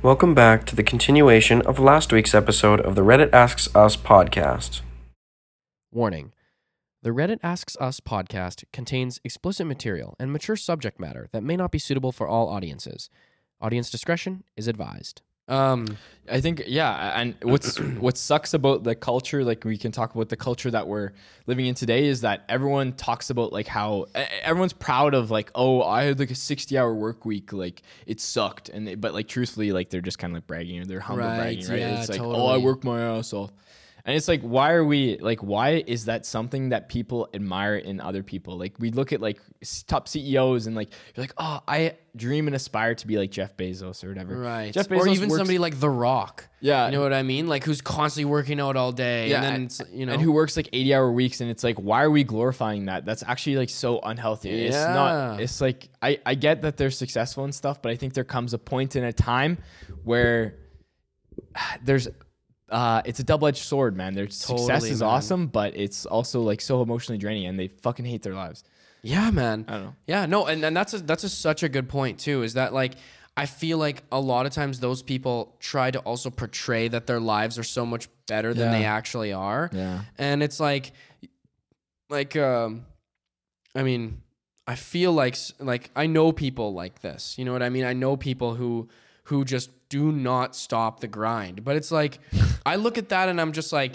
Welcome back to the continuation of last week's episode of the Reddit Asks Us podcast. Warning The Reddit Asks Us podcast contains explicit material and mature subject matter that may not be suitable for all audiences. Audience discretion is advised. Um, I think yeah, and what's what sucks about the culture, like we can talk about the culture that we're living in today, is that everyone talks about like how everyone's proud of like, oh, I had like a sixty-hour work week, like it sucked, and they, but like truthfully, like they're just kind of like bragging, or they're humble Right, bragging, right? yeah, it's like, oh, I totally. work my ass off. And it's like, why are we like, why is that something that people admire in other people? Like, we look at like top CEOs and like, you're like, oh, I dream and aspire to be like Jeff Bezos or whatever. right. Jeff Bezos or even works- somebody like The Rock. Yeah. You know what I mean? Like who's constantly working out all day. Yeah, and then, and- you know. and who works like 80 hour weeks and it's like why are we glorifying that that's actually like so unhealthy Yeah. it's not it's like I, I get that they're successful and stuff but i think there comes a point in a time where there's uh it's a double-edged sword man their success is man. awesome but it's also like so emotionally draining and they fucking hate their lives Yeah, man. I don't know. Yeah, no, and, and that's a, that's a, such a good point too. Is that like I feel like a lot of times those people try to also portray that their lives are so much better than they actually are. Yeah. and it's like, like um, I mean, I feel like like I know people like this. You know what I mean? I know people who who just do not stop the grind. But it's like I look at that and I'm just like,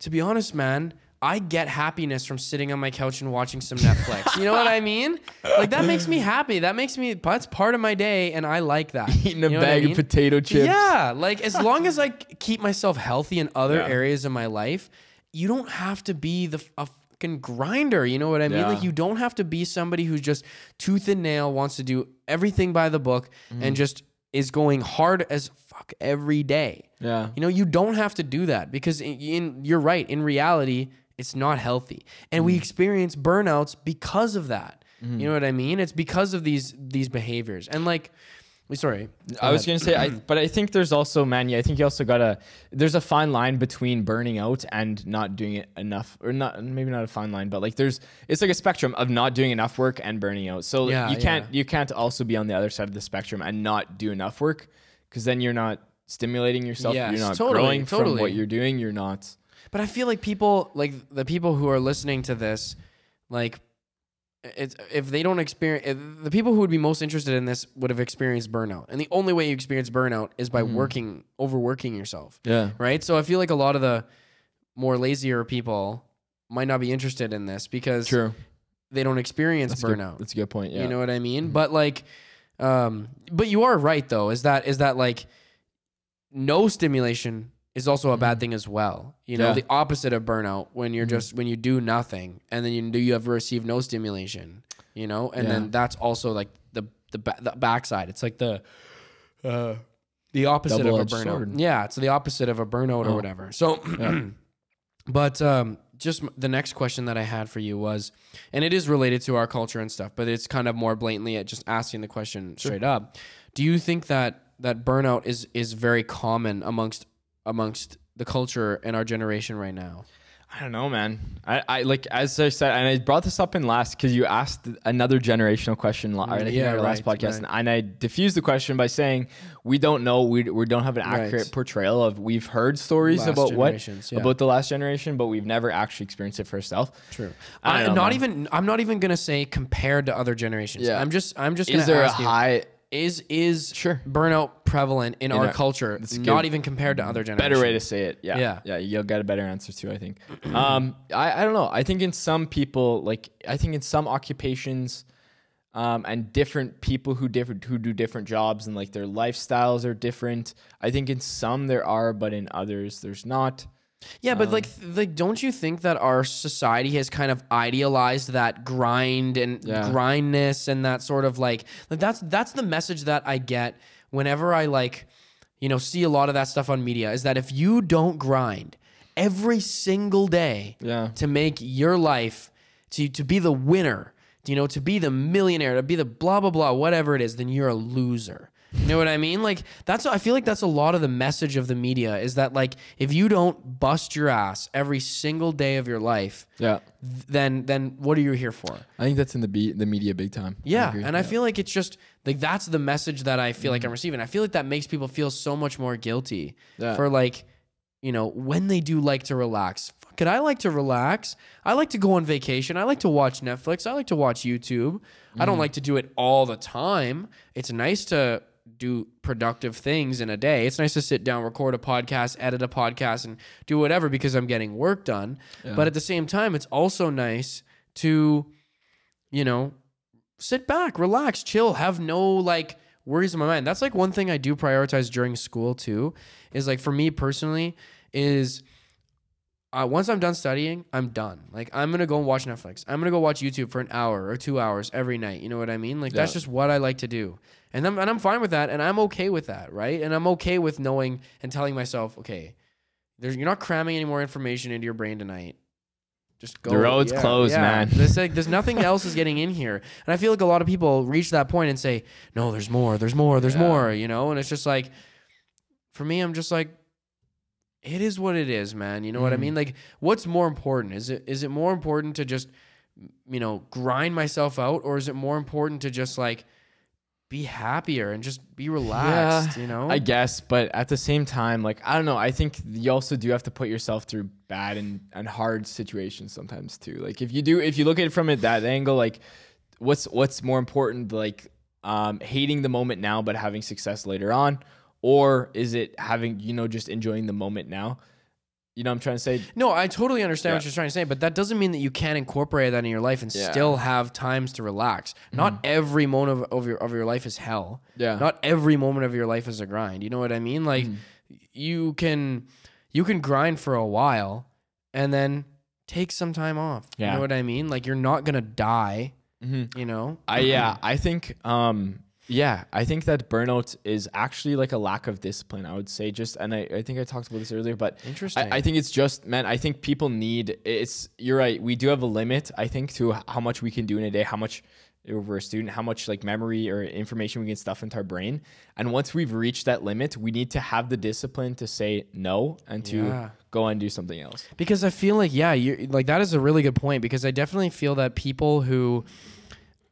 to be honest, man. I get happiness from sitting on my couch and watching some Netflix. You know what I mean? Like that makes me happy. That makes me that's part of my day and I like that. eating a You know what I bag mean? of potato chips Yeah, like as long as I keep myself healthy in other Yeah. areas of my life, you don't have to be the a fucking grinder. You know what I mean? Like you don't have to be somebody who's just tooth and nail wants to do everything by the book Mm-hmm. and just is going hard as fuck every day. yeah You know, you don't have to do that because in, in you're right. In reality, it's not healthy, and Mm. we experience burnouts because of that. Mm-hmm. You know what I mean? It's because of these these behaviors. And like, sorry, I was gonna say, I, but I think there's also, man, yeah, I think you also gotta. There's a fine line between burning out and not doing it enough, or not maybe not a fine line, but like there's, it's like a spectrum of not doing enough work and burning out. So Yeah, you can't, yeah. you can't also be on the other side of the spectrum and not do enough work, because then you're not stimulating yourself. Yes, you're not totally, growing from what you're doing. You're not. But I feel like people, like the people who are listening to this, like, it's if they don't experience the people who would be most interested in this would have experienced burnout, and the only way you experience burnout is by working, overworking yourself, Yeah. right? So I feel like a lot of the more lazier people might not be interested in this because True. they don't experience That's a good- burnout. That's a good point. Yeah. You know what I mean? But like, um, but you are right though. Is that is that like no stimulation is also a bad thing as well. You know, Yeah. the opposite of burnout when you're just when you do nothing and then you do you have received no stimulation. You know, and Yeah. then that's also like the the, ba- the backside. It's like the uh, the opposite of a burnout. sword. Yeah, it's the opposite of a burnout or Oh. whatever. So, but um, just the next question that I had for you was, and it is related to our culture and stuff, but it's kind of more blatantly at just asking the question straight up. Do you think that that burnout is is very common amongst amongst the culture in our generation right now? I don't know, man. I, I like as I said, and I brought this up in last because you asked another generational question. I mm, yeah, in our last podcast, right. and I diffused the question by saying we don't know. We, we don't have an Right. accurate portrayal of. We've heard stories Last about what yeah. about the last generation, but we've never actually experienced it for ourselves. True. I I don't know, not man. even. I'm not even gonna say compared to other generations. Yeah. I'm just. I'm just. Gonna Is there a you, high? Is is Sure. burnout prevalent in, our our- culture? a Not good- even compared to other generations. Better way to say it. Yeah. Yeah. Yeah. You'll get a better answer too, I think. um, I, I don't know. I think in some people, like, I think in some occupations, um, and different people who different who do different jobs and like their lifestyles are different. I think in some there are, but in others there's not. Yeah, but Um, like, like, don't you think that our society has kind of idealized that grind and Yeah. grindness and that sort of like, like that's that's the message that I get whenever I like, you know, see a lot of that stuff on media is that if you don't grind every single day Yeah. to make your life to to be the winner, you know, to be the millionaire, to be the blah blah blah, whatever it is, then you're a loser. You know what I mean? Like that's I feel like that's a lot of the message of the media is that like if you don't bust your ass every single day of your life, Yeah. th- then then what are you here for? I think that's in the be- the media big time. Yeah, agree. and I feel like it's just like that's the message that I feel like I'm mm-hmm. receiving. I feel like that makes people feel so much more guilty Yeah. for like, you know, when they do like to relax. Could I like to relax. I like to go on vacation. I like to watch Netflix. I like to watch YouTube. I don't mm-hmm. like to do it all the time. It's nice to do productive things in a day. It's nice to sit down, record a podcast, edit a podcast, and do whatever because I'm getting work done. But at the same time, it's also nice to, you know, sit back, relax, chill, have no like worries in my mind. That's like one thing I do prioritize during school too. Is like for me personally, is uh, once I'm done studying, I'm done. Like I'm gonna go and watch Netflix. I'm gonna go watch YouTube for an hour or two hours every night. You know what I mean? Like that's just what I like to do, and I'm and I'm fine with that, and I'm okay with that, right? And I'm okay with knowing and telling myself, okay, there's you're not cramming any more information into your brain tonight. Just go. The road's closed, man. There's like there's nothing else is getting in here, and I feel like a lot of people reach that point and say, no, there's more, there's more, there's Yeah. more, you know, and it's just like, for me, I'm just like, it is what it is, man. You know what I mean? Like, what's more important? Is it is it more important to just, you know, grind myself out, or is it more important to just like be happier and just be relaxed? you know, I guess, but at the same time, like I don't know. I think you also do have to put yourself through bad and, and hard situations sometimes too. Like if you do, if you look at it from it that angle, like what's what's more important, like um, hating the moment now but having success later on, or is it having you know just enjoying the moment now? You know what I'm trying to say? No, I totally understand what you're trying to say, but that doesn't mean that you can't incorporate that in your life and Yeah. Mm-hmm. still have times to relax. Not every moment of, of your of your life is hell. Yeah. Not every moment of your life is a grind. You know what I mean? Like Mm-hmm. you can you can grind for a while and then take some time off. Yeah. You know what I mean? Like you're not gonna die. Mhm. You know? I yeah, I think um yeah, I think that burnout is actually like a lack of discipline, I would say. Just and I, I think I talked about this earlier, but Interesting. I, I think it's just man, I think people need it's you're right, we do have a limit, I think, to how much we can do in a day, how much if we're a student, how much like memory or information we can stuff into our brain. And once we've reached that limit, we need to have the discipline to say no and to Yeah. go and do something else. Because I feel like yeah, you like that is a really good point because I definitely feel that people who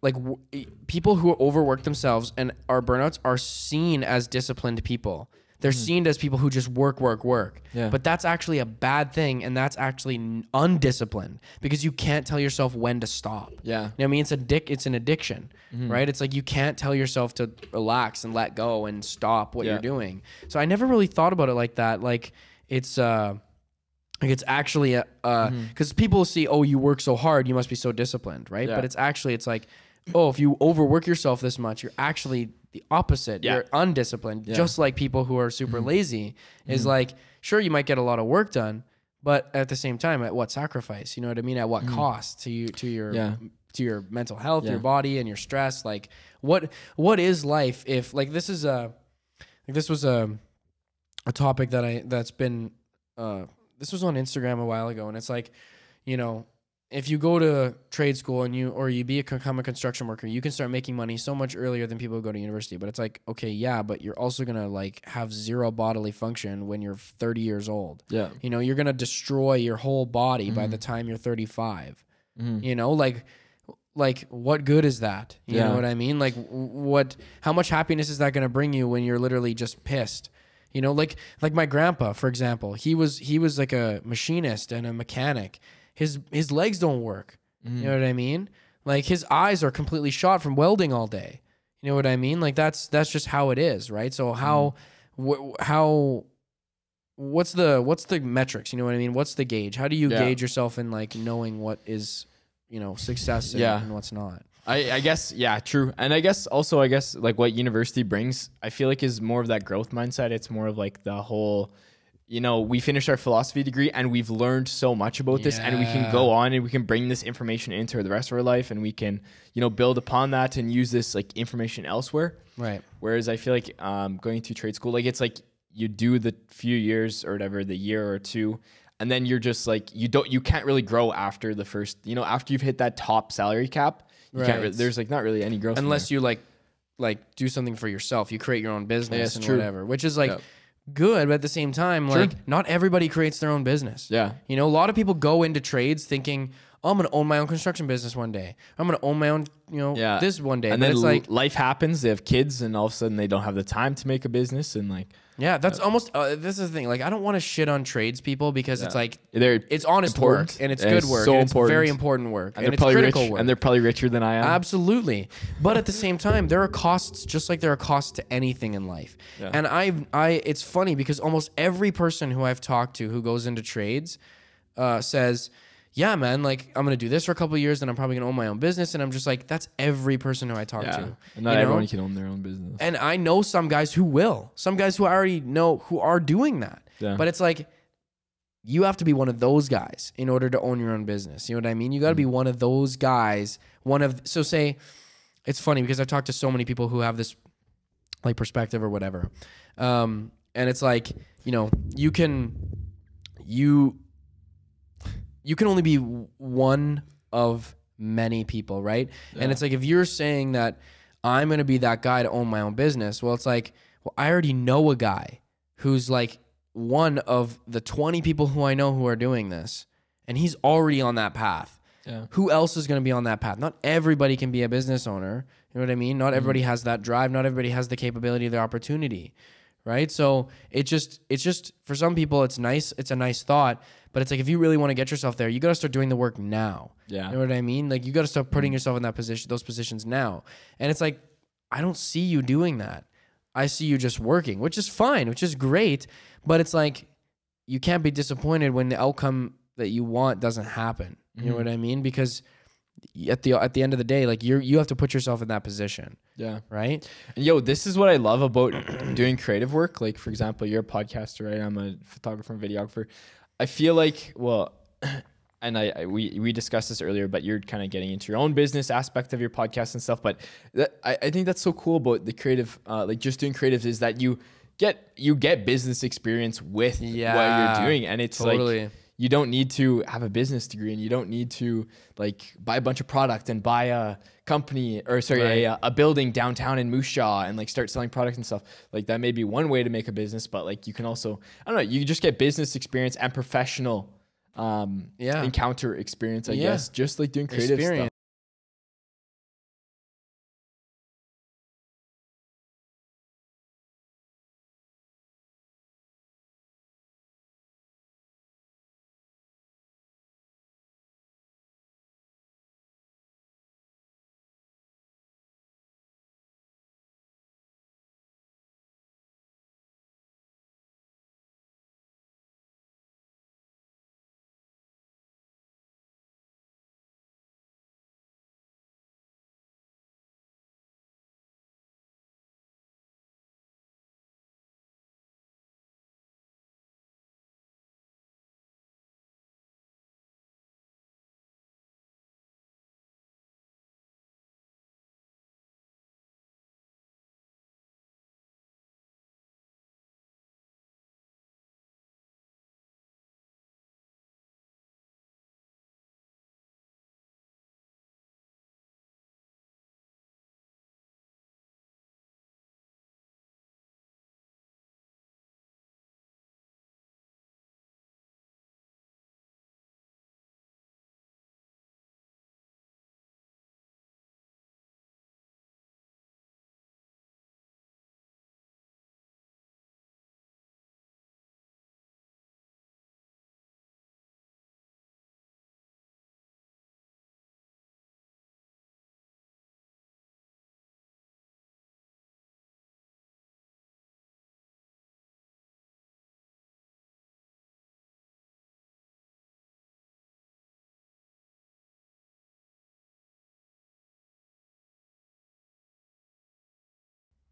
like w- people who overwork themselves and are burnouts are seen as disciplined people. They're mm. seen as people who just work, work, work. Yeah. But that's actually a bad thing, and that's actually undisciplined because you can't tell yourself when to stop. Yeah. You know what I mean? It's a dick. It's an addiction, mm-hmm. right? It's like you can't tell yourself to relax and let go and stop what Yeah. you're doing. So I never really thought about it like that. Like it's uh, like it's actually a uh, mm-hmm. because people see, oh, you work so hard, you must be so disciplined, right? Yeah. But it's actually it's like, oh, if you overwork yourself this much, you're actually the opposite. Yeah. You're undisciplined, just like people who are super mm-hmm. lazy. Is mm-hmm. like, sure, you might get a lot of work done, but at the same time, at what sacrifice? You know what I mean? At what mm-hmm. cost to you to your Yeah. to your mental health, Yeah. your body, and your stress. Like, what what is life if like this is a like this was a a topic that I that's been uh this was on Instagram a while ago, and it's like, you know, if you go to trade school and you or you be a, become a construction worker, you can start making money so much earlier than people who go to university. But it's like, okay, yeah, but you're also gonna like have zero bodily function when you're 30 years old. Yeah. You know, you're gonna destroy your whole body by the mm-hmm. time you're 35. Mm-hmm. You know, like like what good is that? You Yeah. know what I mean? Like what how much happiness is that going to bring you when you're literally just pissed? You know, like like my grandpa, for example, he was he was like a machinist and a mechanic. His his legs don't work. You mm-hmm. know what I mean? Like his eyes are completely shot from welding all day. You know what I mean? Like that's that's just how it is, right? So how mm-hmm. wh- how what's the what's the metrics? You know what I mean? What's the gauge? How do you Yeah. gauge yourself in like knowing what is you know success and, Yeah. and what's not? I, I guess yeah, true. And I guess also I guess like what university brings, I feel like is more of that growth mindset. It's more of like the whole you know, we finished our philosophy degree and we've learned so much about this and we can go on and we can bring this information into the rest of our life and we can, you know, build upon that and use this like information elsewhere. Right. Whereas I feel like um, going to trade school, like it's like you do the few years or whatever, the year or two, and then you're just like you don't, you can't really grow after the first, you know, after you've hit that top salary cap. You can't. Right. There's like not really any growth Unless you like like do something for yourself. You create your own business it's and true. whatever, which is like Yeah. Good, but at the same time, Sure. like not everybody creates their own business. Yeah. You know, a lot of people go into trades thinking, "Oh, I'm gonna own my own construction business one day. I'm gonna own my own, you know, Yeah. this one day." And but then it's like, life happens. They have kids, and all of a sudden they don't have the time to make a business, and like yeah, that's almost. Uh, this is the thing. Like, I don't want to shit on tradespeople because it's like they're it's honest important, work and it's and good it's work so and it's very important. important work and, and, they're it's probably critical rich, work. and they're probably richer than I am. Absolutely. But at the same time, there are costs just like there are costs to anything in life. And I I it's funny because almost every person who I've talked to who goes into trades uh, says, "Yeah, man, like I'm to do this for a couple of years and I'm probably to own my own business." And I'm just like, that's every person who I talk yeah, to. and not you know? everyone can own their own business. And I know some guys who will. Some guys who I already know who are doing that. Yeah. But it's like you have to be one of those guys in order to own your own business. You know what I mean? You got to be one of those guys. One of so say it's funny because I've talked to so many people who have this like perspective or whatever. Um and it's like, you know, you can you you can only be one of many people, right? And it's like if you're saying that I'm going to be that guy to own my own business, well it's like, well I already know a guy who's like one of the 20 people who I know who are doing this and he's already on that path. Yeah. Who else is going to be on that path? Not everybody can be a business owner. You know what I mean? Not mm-hmm. everybody has that drive. Not everybody has the capability, the opportunity, right? So it just, it's just for some people, it's nice. It's a nice thought, but it's like if you really want to get yourself there, you got to start doing the work now. Yeah. you know what I mean? Like you got to start putting yourself in that position, those positions now. And it's like I don't see you doing that. I see you just working, which is fine, which is great, but it's like you can't be disappointed when the outcome that you want doesn't happen. You know mm-hmm. what I mean? Because at the at the end of the day, like you you have to put yourself in that position, yeah. right? And yo, this is what I love about doing creative work. Like, for example, you're a podcaster, right? I'm a photographer and videographer. I feel like, well, and I, I we we discussed this earlier, but you're kind of getting into your own business aspect of your podcast and stuff. But that, I, I think that's so cool about the creative, uh, like just doing creatives, is that you get you get business experience with what you're doing, and it's totally. like you don't need to have a business degree and you don't need to like buy a bunch of product and buy a company or sorry a, a building downtown in Moose Jaw and like start selling products and stuff like that may be one way to make a business but like you can also I don't know you just get business experience and professional um Yeah. encounter experience I Yeah. guess just like doing creative Experience. stuff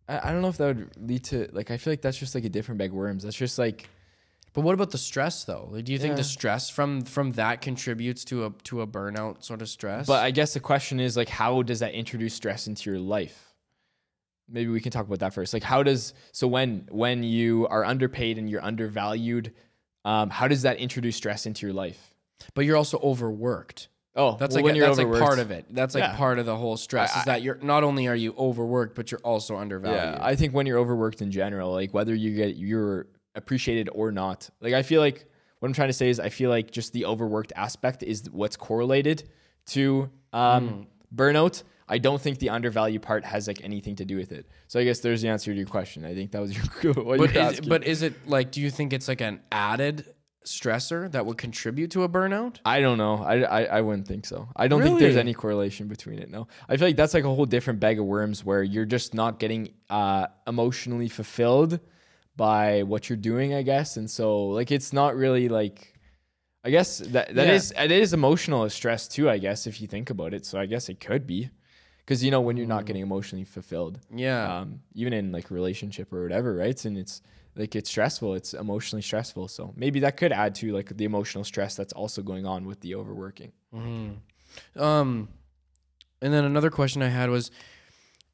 I, I don't know if that would lead to like I feel like that's just like a different bag of worms that's just like But what about the stress though? Like, do you think Yeah. the stress from from that contributes to a to a burnout sort of stress? But I guess the question is like, how does that introduce stress into your life? Maybe we can talk about that first. Like, how does so when when you are underpaid and you're undervalued, um, how does that introduce stress into your life? but you're also overworked. Oh, That's well, like when a, you're that's like part of it. That's like Yeah. part of the whole stress I- is that you're not only are you overworked, but you're also undervalued. Yeah, I think when you're overworked in general, like whether you get you're appreciated or not, like I feel like what I'm trying to say is I feel like just the overworked aspect is what's correlated to um, burnout. I don't think the undervalue part has like anything to do with it. So I guess there's the answer to your question. I think that was your what but is, but is it like? Do you think it's like an added stressor that would contribute to a burnout? I don't know. I, I, I wouldn't think so. I don't think there's any correlation between it. No, I feel like that's like a whole different bag of worms where you're just not getting uh, emotionally fulfilled by what you're doing, I guess. And so like it's not really like. I guess that that Yeah. is it is emotional stress too. I guess if you think about it, so I guess it could be, because you know when you're not getting emotionally fulfilled, Yeah. um, even in like relationship or whatever, right? And it's like it's stressful. It's emotionally stressful. So maybe that could add to like the emotional stress that's also going on with the overworking. Um, and then another question I had was,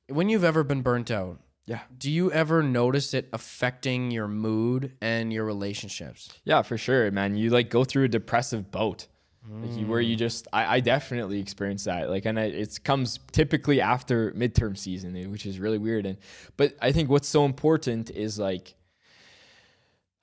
when you've ever been burnt out, Yeah. do you ever notice it affecting your mood and your relationships? Yeah, for sure, man. You like go through a depressive boat. Like you, where you just, I, I definitely experience that. Like, and it comes typically after midterm season, eh, which is really weird. And, but I think what's so important is like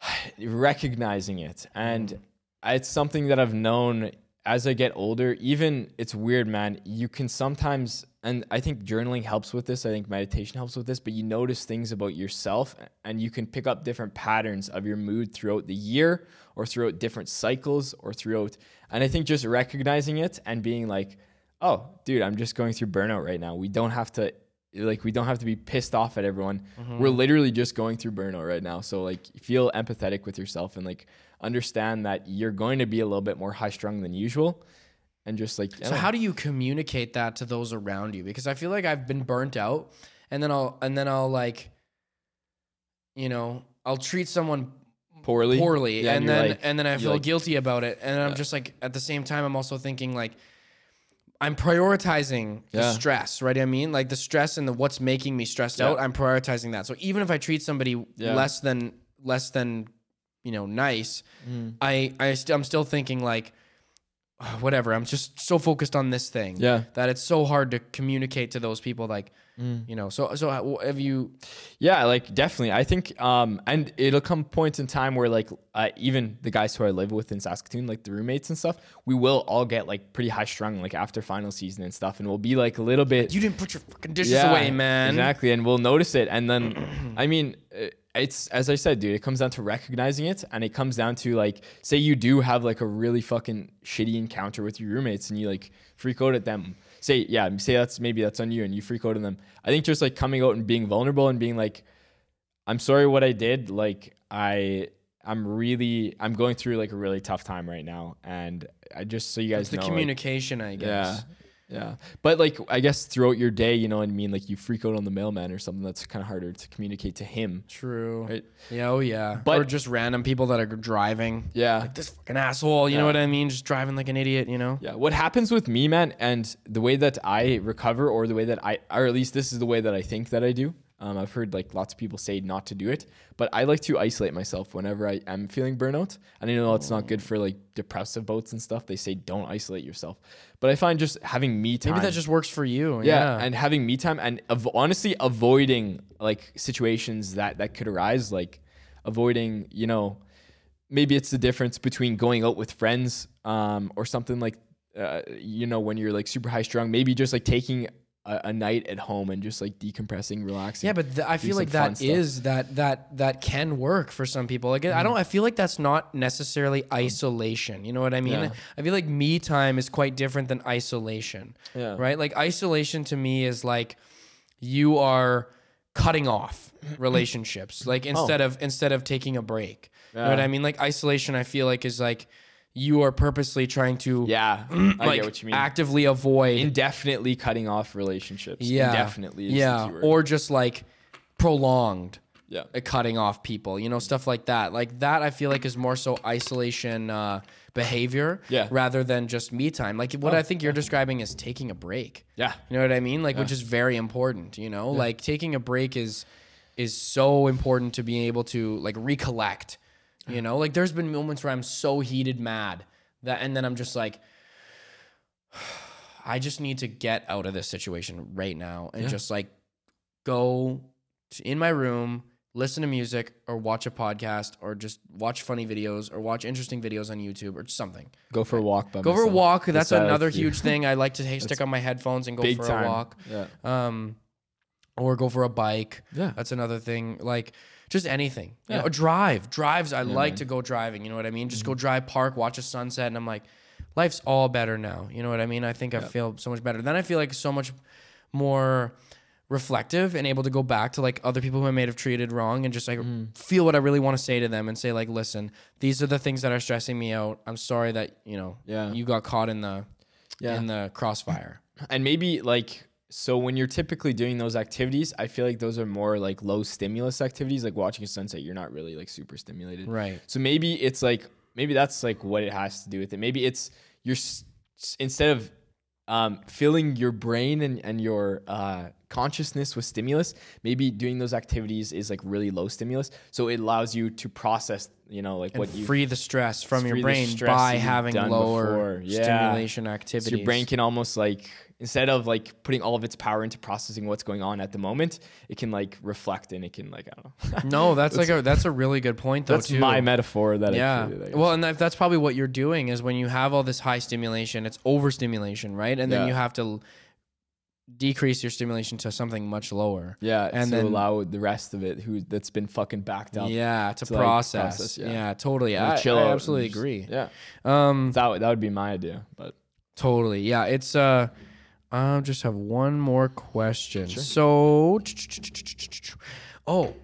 recognizing it. And it's something that I've known as I get older. Even it's weird, man. You can sometimes, and I think journaling helps with this. I think meditation helps with this, but you notice things about yourself and you can pick up different patterns of your mood throughout the year or throughout different cycles or throughout. And I think just recognizing it and being like, oh, dude, I'm just going through burnout right now. We don't have to like we don't have to be pissed off at everyone. Mm-hmm. We're literally just going through burnout right now. So like feel empathetic with yourself and like understand that you're going to be a little bit more high strung than usual. And just like So how do you communicate that to those around you? Because I feel like I've been burnt out, and then I'll and then I'll like, you know, I'll treat someone poorly poorly, Yeah, and you're then like- and then I feel like- guilty about it, and I'm just like at the same time I'm also thinking like. I'm prioritizing the stress, right? I mean, like the stress and the what's making me stressed Yeah. out. I'm prioritizing that. So even if I treat somebody Yeah. less than less than, you know, nice, Mm. I I st- I'm still thinking like, "Ah, whatever. I'm just so focused on this thing Yeah. that it's so hard to communicate to those people. Like, Mm. you know, so so have you? Yeah, like definitely. I think, um, and it'll come points in time where like uh, even the guys who I live with in Saskatoon, like the roommates and stuff, we will all get like pretty high strung like after final season and stuff, and we'll be like a little bit. You didn't put your fucking dishes away, man. Exactly, and we'll notice it, and then, I mean, uh, it's as I said, dude. It comes down to recognizing it, and it comes down to like, say you do have like a really fucking shitty encounter with your roommates, and you like freak out at them. Say, yeah, say that's maybe that's on you, and you freak out on them. I think just like coming out and being vulnerable and being like, I'm sorry what I did. Like I. I'm really, I'm going through like a really tough time right now, and I just so you guys It's the know, like, communication, I guess. yeah. Yeah. But like I guess throughout your day, you know what I mean? Like you freak out on the mailman or something that's kind of harder to communicate to him. True. Right? Yeah. Oh yeah. But- or just random people that are driving. Yeah. Like this fucking asshole. You know what I mean? Just driving like an idiot. You know. Yeah. What happens with me, man, and the way that I recover or the way that I or at least this is the way that I think that I do. Um, I've heard like lots of people say not to do it, but I like to isolate myself whenever I am feeling burnout. And I know it's not good for like depressive boats and stuff. They say don't isolate yourself. But I find just having me time. Maybe that just works for you. yeah, Yeah. and having me time and av- honestly avoiding like situations that that could arise like avoiding you know maybe it's the difference between going out with friends um or something like uh, you know when you're like super high strung maybe just like taking a, a night at home and just like decompressing relaxing Yeah, but th- I feel like that stuff. Is that that that can work for some people. Like I don't. I feel like that's not necessarily isolation. You know what I mean? Yeah. I feel like me time is quite different than isolation. Yeah. Right. Like isolation to me is like you are cutting off relationships. like oh. instead of instead of taking a break. You know what Oh. I mean? Like isolation, I feel like is like you are purposely trying to yeah i like get what you mean actively avoid indefinitely cutting off relationships yeah indefinitely yeah or just like prolonged yeah uh, cutting off people, you know, stuff like that. Like that, I feel like is more so isolation uh, behavior, Yeah. rather than just me time. Like what I think you're describing is taking a break. yeah You know what I mean? Like which is very important. You know, like taking a break is is so important to being able to like recollect. You know, like there's been moments where I'm so heated mad that, and then I'm just like. I just need to get out of this situation right now and Yeah. just like go to, in my room, listen to music or watch a podcast or just watch funny videos or watch interesting videos on YouTube or something. Go for a walk. By Go for a walk. That's Decide another huge thing. I like to hey, stick on my headphones and go for time. a walk. Yeah. Um, or go for a bike. Yeah. That's another thing. Like just anything. You Yeah. know, drive. Drives. I like man. Mm-hmm. to go driving. You know what I mean? Just go drive, park, watch a sunset, and I'm like, life's all better now. You know what I mean? I think I feel so much better. Then I feel like so much more reflective and able to go back to like other people who I may have treated wrong and just like Mm. feel what I really want to say to them and say like, listen, these are the things that are stressing me out. I'm sorry that you know Yeah. you got caught in the Yeah. in the crossfire. and maybe like so when you're typically doing those activities i feel like those are more like low stimulus activities like watching a sunset you're not really like super stimulated. Right. so maybe it's like maybe that's like what it has to do with it. Maybe it's you're instead of um, filling your brain and, and your uh, consciousness with stimulus maybe doing those activities is like really low stimulus. So it allows you to process you know like and what you free the stress from your brain by having lower. Yeah. stimulation So activities. your brain can almost like instead of like putting all of its power into processing what's going on at the moment, it can like reflect and it can like I don't know. no, that's, like a that's a really good point though That's too. my metaphor that yeah. I created, I guess. well, and that, that's probably what you're doing is when you have all this high stimulation, it's overstimulation, right? And then you have to decrease your stimulation to something much lower. yeah, and to then- allow the rest of it who that's been fucking backed up. Yeah, to, to, like, process. process, yeah. yeah. totally. I, chill I absolutely just- agree. Yeah, Um, that would- that would be my idea, but Totally. Yeah. It's uh I just have one more question. So Oh,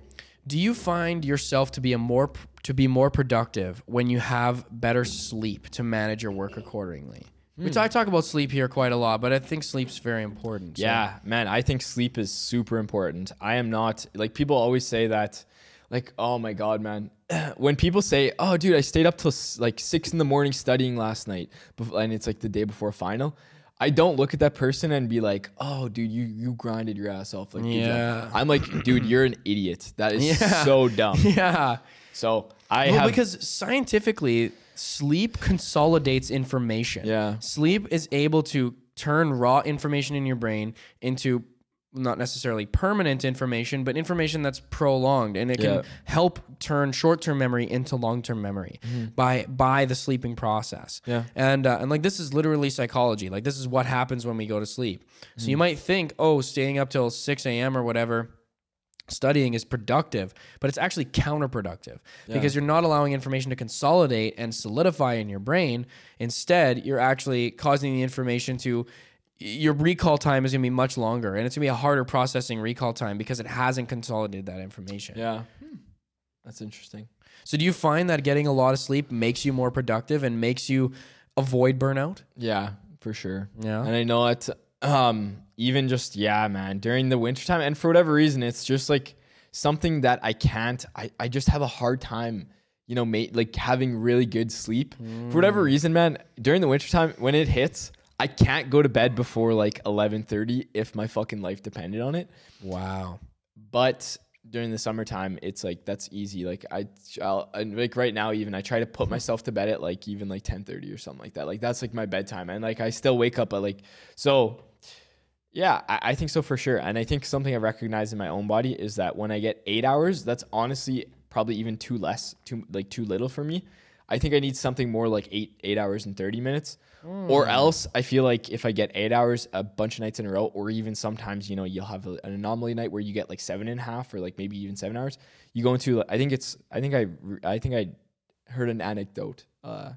do you find yourself to be a more to be more productive when you have better sleep to manage your work accordingly? We hmm. talk, talk about sleep here quite a lot, but I think sleep's very important. so- Yeah, man, I think sleep is super important. I am not like people always say that, like, oh my god, man. when people say, "Oh, dude, I stayed up till like six in the morning studying last night," and it's like the day before final, I don't look at that person and be like, "Oh, dude, you you grinded your ass off." Like. Yeah. I'm like, dude, you're an idiot. That is Yeah. so dumb. Yeah. So I Well, have because scientifically, sleep consolidates information. Yeah. Sleep is able to turn raw information in your brain into not necessarily permanent information, but information that's prolonged, and it can Yeah. help turn short-term memory into long-term memory by by the sleeping process. Mm-hmm. Yeah. and uh, and like this is literally psychology. Like this is what happens when we go to sleep. So Mm. you might think, oh, staying up till six a.m. or whatever studying is productive, but it's actually counterproductive because you're not allowing information to consolidate and solidify in your brain. Instead, you're actually causing the information to your recall time is going to be much longer and it's going to be a harder processing recall time because it hasn't consolidated that information. yeah. Hmm. That's interesting. So do you find that getting a lot of sleep makes you more productive and makes you avoid burnout? Yeah, for sure. Yeah. And I know it um even just yeah, man, during the wintertime and for whatever reason it's just like something that I can't I, I just have a hard time, you know, mate like having really good sleep. For whatever reason, man, during the wintertime when it hits, I can't go to bed before like 11:30 if my fucking life depended on it. Wow. But during the summertime, it's like that's easy. Like I, I'll, like right now, even I try to put myself to bed at like even like ten thirty or something like that. Like that's like my bedtime, and like I still wake up at like so. Yeah, I, I think so for sure. And I think something I recognize in my own body is that when I get eight hours, that's honestly probably even too less, too like too little for me. I think I need something more like eight eight hours and thirty minutes, or else I feel like if I get eight hours a bunch of nights in a row, or even sometimes you know you'll have a, an anomaly night where you get like seven and a half or like maybe even seven hours. You go into I think it's I think I I think I heard an anecdote uh,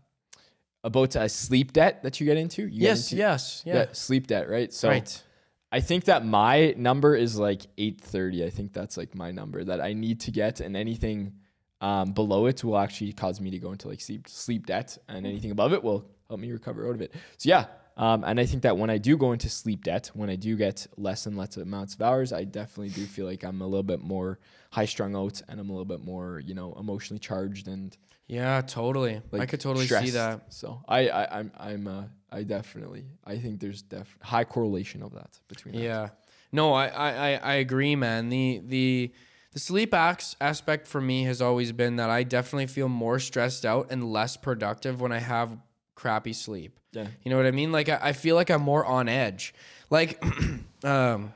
about a sleep debt that you get into. You get Yes, into- yes. Yeah. sleep debt, right? So right. I think that my number is like 830. I think that's like my number that I need to get, and anything um, below it will actually cause me to go into like sleep sleep debt, and anything above it will help me recover out of it. So yeah, um, and I think that when I do go into sleep debt, when I do get less and less amounts of hours, I definitely do feel like I'm a little bit more high strung out, and I'm a little bit more you know emotionally charged and Yeah, totally. I could totally see that. So I, I I'm I'm uh, I definitely I think there's def high correlation of that between that. Yeah. No, I, I, I- I agree, man. The the the sleep acts aspect for me has always been that I definitely feel more stressed out and less productive when I have crappy sleep. Yeah. You know what I mean? Like I, I feel like I'm more on edge. Like, um,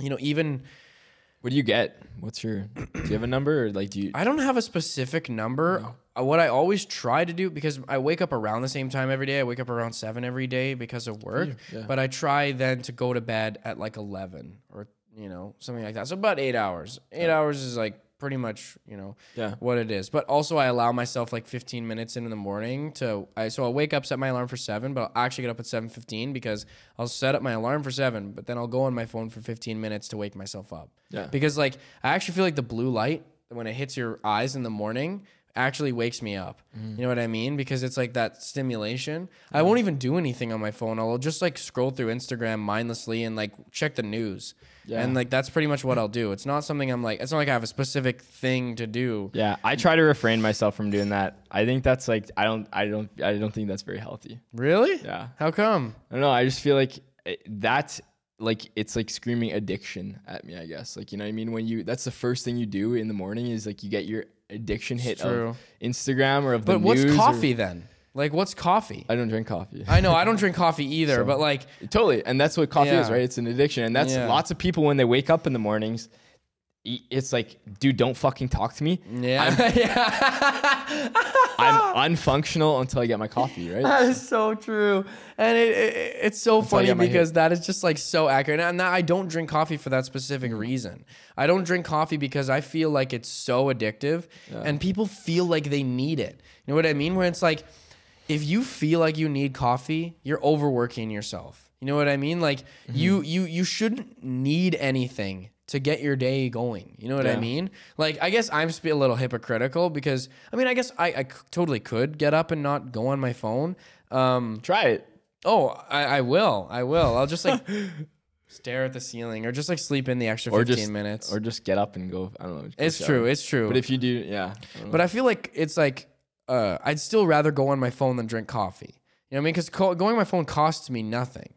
you know, even What do you get? What's your? Do you have a number or like do you? I don't have a specific number. Uh, What I always try to do because I wake up around the same time every day. I wake up around seven every day because of work. yeah. But I try then to go to bed at like eleven or you know something like that. So about eight hours. Eight hours is like pretty much you know Yeah. what it is. But also I allow myself like fifteen minutes in the morning to I so I'll wake up, set my alarm for seven, but I'll actually get up at seven fifteen because I'll set up my alarm for seven, but then I'll go on my phone for fifteen minutes to wake myself up. Yeah. Because like I actually feel like the blue light when it hits your eyes in the morning actually wakes me up. Mm. You know what I mean? Because it's like that stimulation. I won't even do anything on my phone. I'll just like scroll through Instagram mindlessly and like check the news. Yeah. And like that's pretty much what I'll do. It's not something I'm like it's not like I have a specific thing to do. Yeah, I try to refrain myself from doing that. I think that's like I don't I don't I don't think that's very healthy. Really? Yeah. How come? I don't know. I just feel like it, that's like it's like screaming addiction at me. I guess like you know what I mean. When you that's the first thing you do in the morning is like you get your addiction hit true. of Instagram or of the But what's news or- coffee then? Like what's coffee? I don't drink coffee. I know I don't drink coffee either, but like totally, and that's what coffee is, right? It's an addiction, and that's Yeah. lots of people when they wake up in the mornings. It's like, dude, don't fucking talk to me. yeah. I'm unfunctional until I get my coffee, right? That is so true, and it, it it's so I funny because that is just like so accurate. And I don't drink coffee for that specific reason. I don't drink coffee because I feel like it's so addictive, and people feel like they need it. You know what I mean? Where it's like, if you feel like you need coffee, you're overworking yourself. You know what I mean? Like Mm-hmm. you you you shouldn't need anything to get your day going. You know what I mean? Like I guess I'm just a little hypocritical because I mean I guess I, I totally could get up and not go on my phone. Um, Try it. oh, I, I will. I will. I'll just like stare at the ceiling or just like sleep in the extra Or 15 just minutes. or just get up and go. I don't know. it's true. It's true. But if you do, yeah. I. But I feel like it's like uh, I'd still rather go on my phone than drink coffee. You know what I mean? Because co- going on my phone costs me nothing.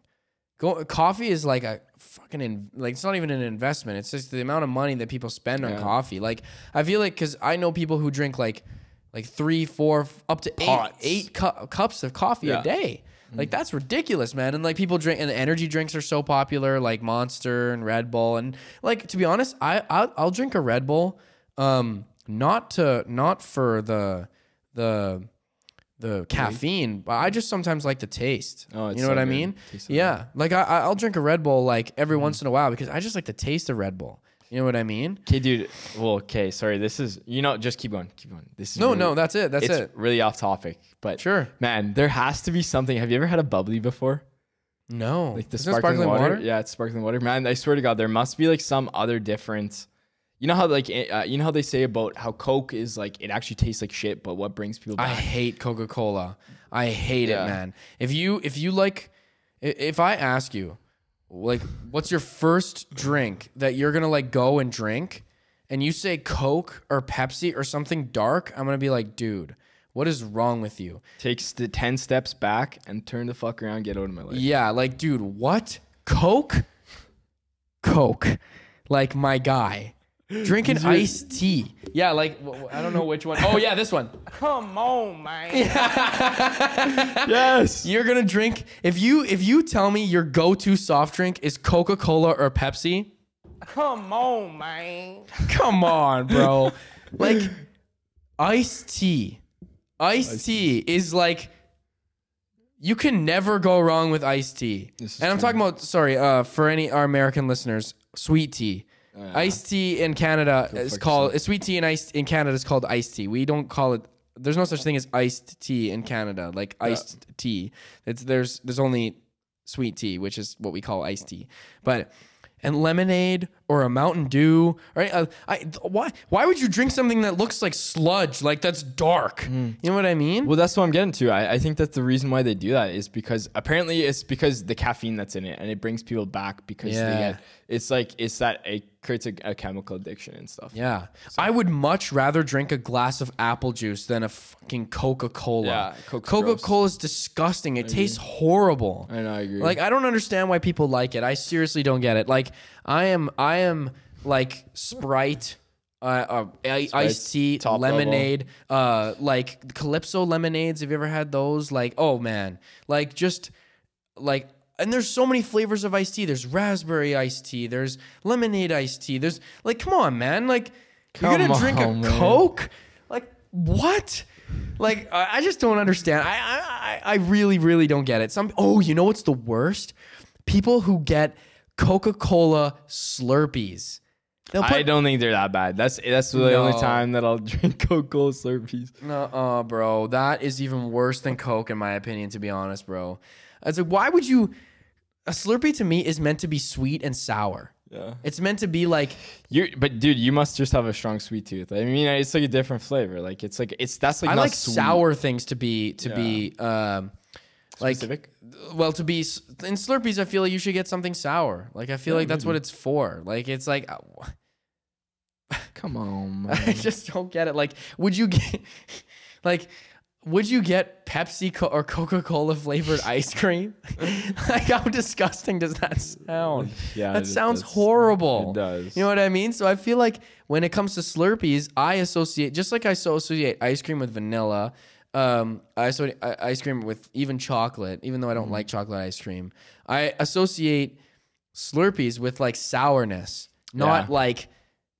Go- coffee is like a fucking in- like it's not even an investment. It's just the amount of money that people spend on Yeah. coffee. Like I feel like because I know people who drink like like three, four, up to eight Pots. eight cu- cups of coffee Yeah. a day. Like that's ridiculous, man. And like people drink, and the energy drinks are so popular, like Monster and Red Bull. And like to be honest, I I'll, I'll drink a Red Bull, um, not to not for the the the caffeine, but I just sometimes like the taste. Oh, it's you know so what I good. mean? Yeah, like I I- I'll drink a Red Bull like every mm-hmm. once in a while because I just like the taste of Red Bull. You know what I mean? Okay, dude. Well, okay. Sorry. This is you know. Just keep going. Keep going. This is No, really- no, that's it. That's it's it. really off topic, but Sure. man, there has to be something. Have you ever had a bubly before? No, Like the Isn't that sparkling, water? Yeah, it's sparkling water. Man, I swear to God, there must be like some other difference. You know how like eh, uh, you know how they say about how Coke is like it actually tastes like shit, but what brings people back? I hate Coca Cola. I hate Yeah. it, man. If you if you like, if I ask you, like, what's your first drink that you're gonna like go and drink, and you say Coke or Pepsi or something dark, I'm gonna be like, dude, what is wrong with you? Takes the ten steps back and turn the fuck around, get out of my life. Yeah, like, dude, what? Coke? Coke, like my guy. Drinking These are- iced tea. Yeah, like w- w- I don't know which one. Oh yeah, this one. Come on, man. Yes. You're gonna drink if you if you tell me your go-to soft drink is Coca-Cola or Pepsi. Come on, man. Come on, bro. like iced tea. Iced tea is like you can never go wrong with iced tea. This is And I'm true. talking about sorry, uh for any our American listeners, sweet tea. Iced tea in Canada is fuck called sweet tea in iced in Canada is called iced tea. We don't call it there's no such thing as iced tea in Canada, like iced tea. It's there's there's only sweet tea, which is what we call iced tea. But and lemonade or a Mountain Dew, right? Uh, I why why would you drink something that looks like sludge, like that's dark? You know what I mean? Well, that's what I'm getting to. I, I think that the reason why they do that is because apparently it's because the caffeine that's in it and it brings people back because they Yeah. get it's like it's that it creates a, a chemical addiction and stuff. Yeah. I would much rather drink a glass of apple juice than a fucking Coca Cola. Yeah, Coca Cola is disgusting. It tastes horrible. I know, I agree. Like I don't understand why people like it. I seriously don't get it. Like I am I am like Sprite, uh, uh, iced tea, top lemonade, uh, like Calypso lemonades. Have you ever had those? Like, oh man, like just like, and there's so many flavors of iced tea. There's raspberry iced tea. There's lemonade iced tea. There's like, come on, man, like you're gonna drink a man. Coke? Like what? Like I just don't understand. I I I really really don't get it. Some oh, you know what's the worst? People who get Coca Cola Slurpees. They'll I don't think they're that bad. That's that's the only time that I'll drink Coca Cola Slurpees. Uh, bro, that is even worse than Coke, in my opinion. To be honest, bro, it's like, why would you? A Slurpee to me is meant to be sweet and sour. Yeah. It's meant to be like, You but dude, you must just have a strong sweet tooth. I mean, it's like a different flavor. Like it's like it's that's like I not like sweet. sour things to be to be um, like Specific? well to be in Slurpees. I feel like you should get something sour. Like I feel like that's what it's for. Like it's like. uh, Come on, I man. just don't get it. Like, would you get, like, would you get Pepsi Co- or Coca Cola flavored ice cream? like, how disgusting does that sound? Yeah, that it- sounds that's- horrible. it does. You know what I mean? So I feel like when it comes to Slurpees, I associate just like I so associate ice cream with vanilla. Um, I associate i- ice cream with even chocolate, even though I don't Mm-hmm. like chocolate ice cream. I associate Slurpees with like sourness, not Yeah. like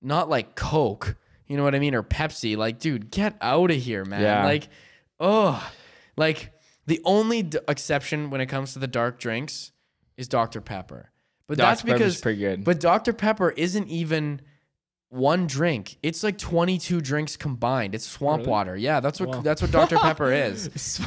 not like Coke. You know what I mean? Or Pepsi. Like, dude, get out of here, man. Yeah. Like, oh, like the only d- exception when it comes to the dark drinks is Dr. Pepper. But Dr. that's Pepper's because pretty good. But Dr. Pepper isn't even one drink. It's like 22 drinks combined. It's swamp water. Yeah, that's what that's what Dr. Pepper is.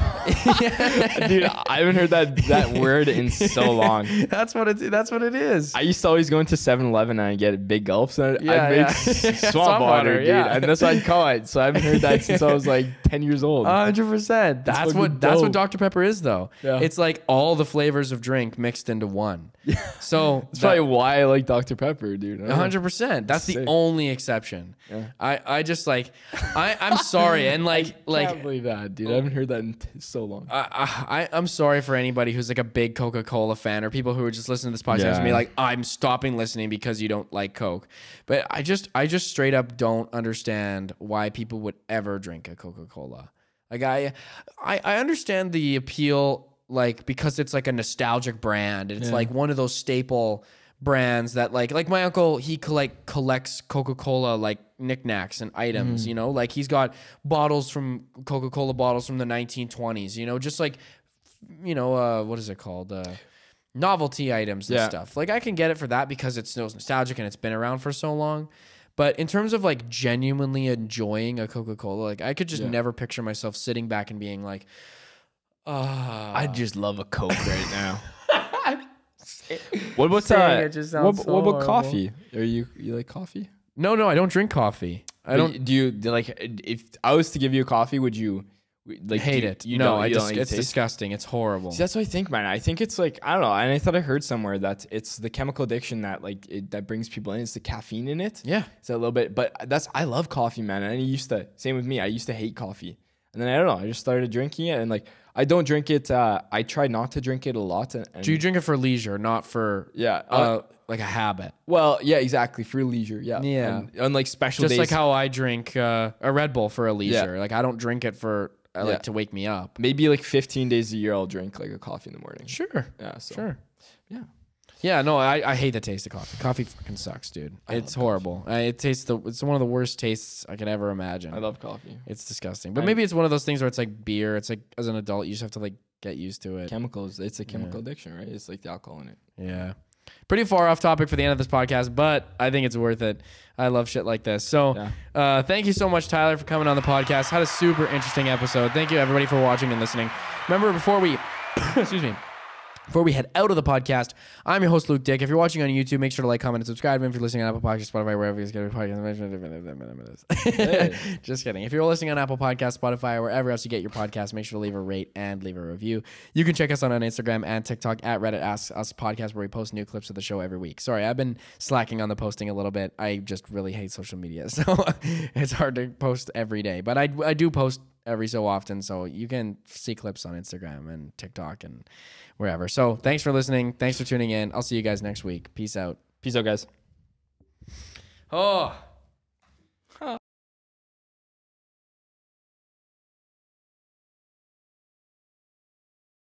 dude, I haven't heard that that word in so long. That's what it that's what it is. I used to always go into 7-Eleven and I'd get big gulps and Yeah, I'd make yeah. swamp, Swamp water, water, dude. yeah. And that's what I'd call it. So I haven't heard that since I was like 10 years old. hundred percent. That's fucking what that's what. Dr. Pepper is though. Yeah. It's like all the flavors of drink mixed into one. So that's probably why I like Dr. Pepper, dude. I hundred percent. That's the Sick. Only exception. Yeah. I, I just like I, I'm sorry and like like Can't believe that, dude. I haven't heard that in t- so long. I, I, I'm sorry for anybody who's like a big Coca Cola fan or people who are just listening to this podcast and be like, I'm stopping listening because you don't like Coke. But I just, I just straight up don't understand why people would ever drink a Coca Cola. Like I, I, I understand the appeal, like because it's like a nostalgic brand. It's like one of those staple brands that like like my uncle he collect collects coca-cola like knickknacks and items you know? Like he's got bottles from coca-cola bottles from the 1920s you know? Just like you know uh what is it called? Uh novelty items and Yeah. stuff. Like i can get it for that because it's nostalgic and it's been around for so long. But in terms of like genuinely enjoying a coca-cola like i could just never picture myself sitting back and being like ah. I just love a Coke right now. what about uh, what, sounds what about coffee? Are you you like coffee? no no i don't drink coffee i don't Do you do you- like if I was to give you a coffee, would you like hate you- it You no i just like it's taste? disgusting it's horrible See, that's what I think, man. I think it's like I don't know, and I thought I heard somewhere that it's the chemical addiction that like it, that brings people in. It's the caffeine in it. Yeah. it's a little bit, but that's I love coffee, man. And I used to same with me. I used to hate coffee, and then I don't know. I just started drinking it, and like I don't drink it. Uh, I try not to drink it a lot. And, and do you drink it for leisure not for Yeah, uh, uh, like a habit well, yeah, exactly for leisure. Yeah, Yeah. and, and like special just days. like how I drink uh, a Red Bull for a leisure. Yeah. Like I don't drink it for I Yeah. like to wake me up. maybe like 15 days a year, I'll drink like a coffee in the morning. Sure, Yeah, so sure. yeah. Yeah, no, I, I hate the taste of coffee. Coffee fucking sucks, dude. It's horrible. I, it tastes the it's one of the worst tastes I could ever imagine. I love coffee. it's disgusting. But maybe it's one of those things where it's like beer. It's like as an adult you just have to like get used to it. Chemicals. It's a chemical addiction, right? It's like the alcohol in it. Yeah. Pretty far off topic for the end of this podcast, but I think it's worth it. I love shit like this. So, Yeah. uh, thank you so much, Tyler, for coming on the podcast. Had a super interesting episode. Thank you, everybody, for watching and listening. Remember, before we, excuse me, before we head out of the podcast, I'm your host, Luke Dick. If you're watching on YouTube, make sure to like, comment, and subscribe. And if you're listening on Apple Podcasts, Spotify, wherever you get your podcasts, just kidding. If you're listening on Apple Podcasts, Spotify, or wherever else you get your podcast, make sure to leave a rate and leave a review. You can check us out on Instagram and TikTok at Reddit Asks Us Podcast, where we post new clips of the show every week. Sorry, I've been slacking on the posting a little bit. I just really hate social media, so it's hard to post every day. But I, I do post every so often, so you can see clips on Instagram and TikTok and wherever. So thanks for listening. Thanks for tuning in. I'll see you guys next week. Peace out. Peace out, guys. Oh.